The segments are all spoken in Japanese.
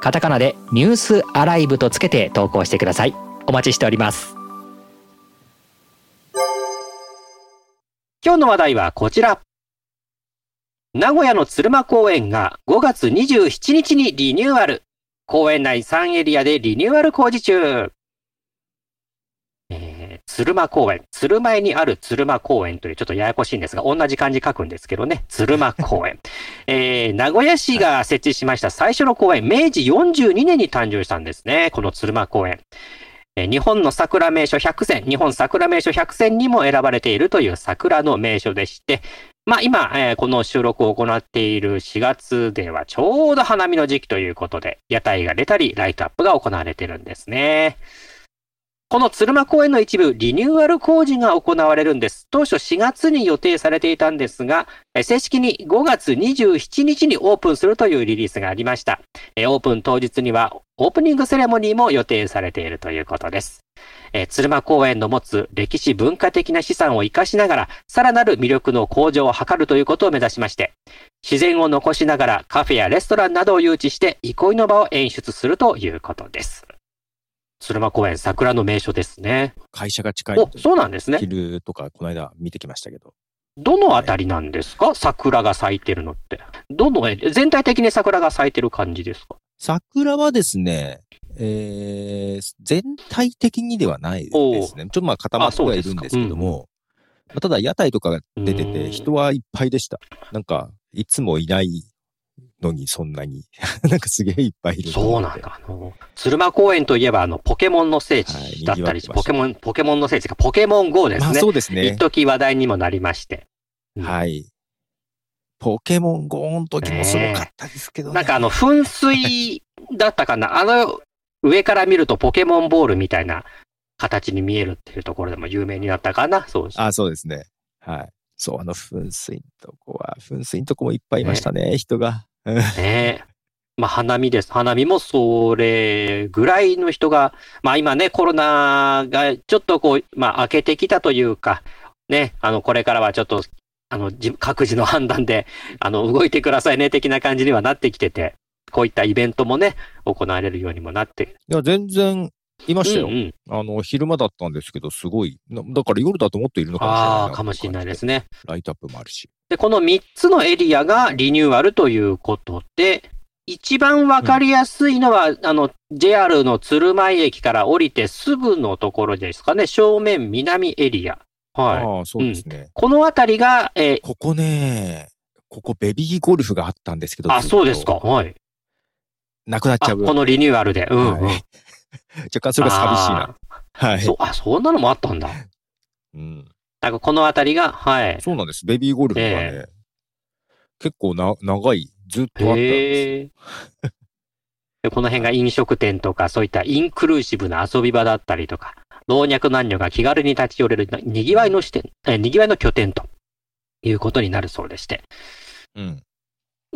カタカナでニュースアライブとつけて投稿してください。お待ちしております。今日の話題はこちら。名古屋の鶴間公園が5月27日にリニューアル。公園内3エリアでリニューアル工事中。鶴間公園。鶴舞にある鶴間公園というちょっとややこしいんですが、同じ漢字書くんですけどね。鶴間公園。えー、名古屋市が設置しました最初の公園、明治42年に誕生したんですね。この鶴間公園。日本の桜名所100選、日本桜名所100選にも選ばれているという桜の名所でして、まあ今、えー、この収録を行っている4月ではちょうど花見の時期ということで、屋台が出たり、ライトアップが行われているんですね。この鶴間公園の一部、リニューアル工事が行われるんです。当初4月に予定されていたんですが、正式に5月27日にオープンするというリリースがありました。オープン当日にはオープニングセレモニーも予定されているということです。鶴間公園の持つ歴史文化的な資産を活かしながら、さらなる魅力の向上を図るということを目指しまして、自然を残しながらカフェやレストランなどを誘致して、憩いの場を演出するということです。鶴間公園、桜の名所ですね。会社が近い。お、そうなんですね。昼とか、この間見てきましたけど。どのあたりなんですか、桜が咲いてるのって。どの、全体的に桜が咲いてる感じですか？桜はですね、えー、全体的にではないですね。ちょっとまあ固まってはいるんですけども、うん、ただ屋台とかが出てて人はいっぱいでした。なんか、いつもいないのにそんなに。なんかすげえいっぱいいる。そうなんだ。あの、鶴間公園といえば、あの、ポケモンの聖地だったりし、はい、ポケモン、ポケモンの聖地がポケモン GO ですね。まあ、そうですね。一時話題にもなりまして。うん、はい。ポケモン GO の時もすごかったですけどね。なんかあの、噴水だったかな。あの、上から見るとポケモンボールみたいな形に見えるっていうところでも有名になったかな。そうです。あ、そうですね。はい。そう、あの噴水のとこは、噴水のとこもいっぱいいましたね、ね人が。ね まあ、花見です。花見もそれぐらいの人が、まあ今ね、コロナがちょっとこう、まあ明けてきたというか、ね、あの、これからはちょっと、あの、各自の判断で、あの、動いてくださいね、的な感じにはなってきてて、こういったイベントもね、行われるようにもなって。いや、全然、いましたよ、うんうん。あの、昼間だったんですけど、すごい。だから夜だともっといるのかもしれない。ああ、かもしれないですね。ライトアップもあるし。で、この3つのエリアがリニューアルということで、一番わかりやすいのは、うん、あの、JR の鶴舞駅から降りてすぐのところですかね。正面南エリア。はい。ああ、そうですね、うん、このあたりが、えー、ここね、ここベビーゴルフがあったんですけど。あ、そうですか。はい。なくなっちゃう。このリニューアルで。うん、うん、はい、若干それが寂しいな。はい。そあ、そんなのもあったんだ。うん。なんかこのあたりが、はい。そうなんです。ベビーゴルフがね、えー、結構な、長い、ずっとあったんです。でこの辺が飲食店とか、そういったインクルーシブな遊び場だったりとか、老若男女が気軽に立ち寄れる賑わいの視点、え賑わいの拠点ということになるそうでして。うん。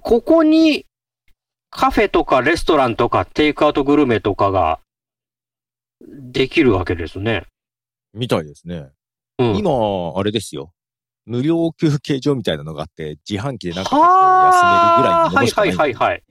ここにカフェとかレストランとかテイクアウトグルメとかができるわけですね。みたいですね。うん、今、あれですよ。無料休憩所みたいなのがあって、自販機でなんか休めるぐらいのものしかない。はいはいはいはい。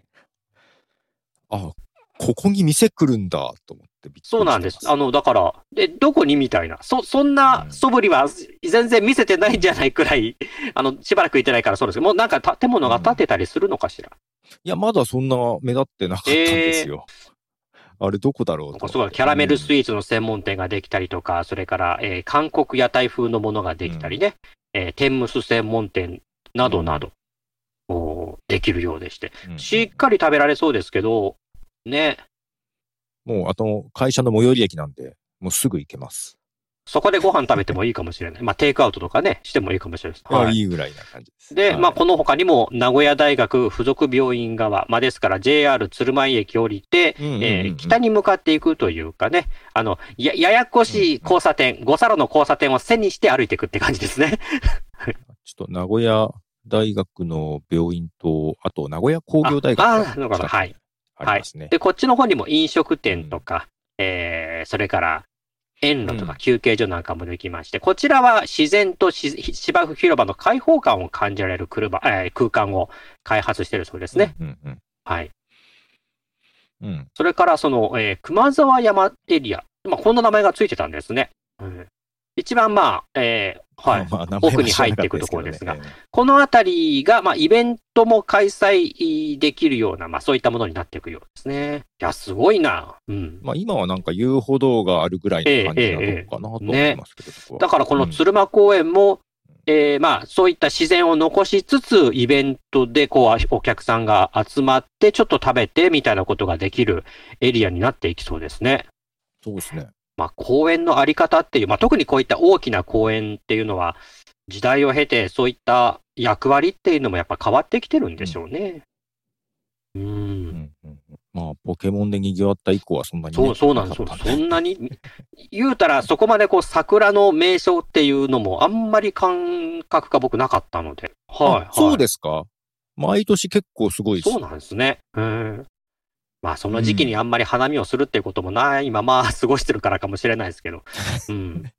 あ、ここに店来るんだと思ってそうなんです。あの、だから、で、どこにみたいな。そ、そんな素振りは全然見せてないんじゃないくらい、あの、しばらく行ってないからそうですけど、もうなんか建物が建てたりするのかしら。うん、いや、まだそんな目立ってなかったんですよ。えーあれどこだろうと。そうキャラメルスイーツの専門店ができたりとか、それから、えー、韓国屋台風のものができたりね、うん、えー、天むす専門店などなど、うん、できるようでして、うん、しっかり食べられそうですけど、ね。もう、あと、会社の最寄り駅なんで、もうすぐ行けます。そこでご飯食べてもいいかもしれない。まあ、テイクアウトとかね、してもいいかもしれないです。はい。いいぐらいな感じです。で、はい、まあ、この他にも、名古屋大学附属病院側、まあ、ですから JR 鶴舞駅降りて、え北に向かっていくというかね、あの、や、ややこしい交差点、五差路の交差点を背にして歩いていくって感じですね。ちょっと名古屋大学の病院と、あと名古屋工業大学ああ、なるほど、はい。はい。で、こっちの方にも飲食店とか、うん、えー、それから園路とか休憩所なんかもできまして、うん、こちらは自然と芝生広場の開放感を感じられる車、えー、空間を開発しているそうですね。うんうん、はい。うん、それから、その、えー、熊沢山エリア。まあ、こんな名前がついてたんですね。うん、一番まあ、えー、はい、まあ、奥に入っていくところですが、ね、このあたりが、まあ、イベントも開催できるような、まあ、そういったものになっていくようですね。いや、すごいな。うん。まあ、今はなんか遊歩道があるぐらいの感じなのかなと思いますけど、えええね、だからこの鶴間公園も、うん、えー、まあ、そういった自然を残しつつ、イベントでこう、お客さんが集まって、ちょっと食べてみたいなことができるエリアになっていきそうですね。そうですね。まあ、公園のあり方っていう、まあ、特にこういった大きな公園っていうのは、時代を経て、そういった役割っていうのもやっぱ変わってきてるんでしょうね。うん。うんうんうん、まあ、ポケモンで賑わった以降はそんなに、ね、そう、そうなんですよ。そんなに、言うたらそこまでこう桜の名所っていうのもあんまり感覚が僕なかったので。はい、はい。そうですか毎年結構すごい。そうなんですね。うん。まあその時期にあんまり花見をするっていうこともないまま 過ごしてるからかもしれないですけど。うん。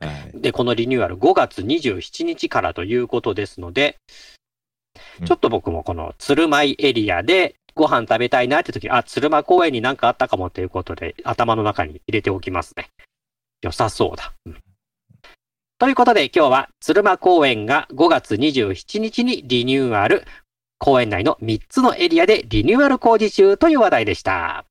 はい、で、このリニューアル5月27日からということですので、ちょっと僕もこの鶴舞エリアでご飯食べたいなって時に、あ、鶴舞公園になんかあったかもということで頭の中に入れておきますね。良さそうだ。うん、ということで今日は鶴舞公園が5月27日にリニューアル、公園内の3つのエリアでリニューアル工事中という話題でした。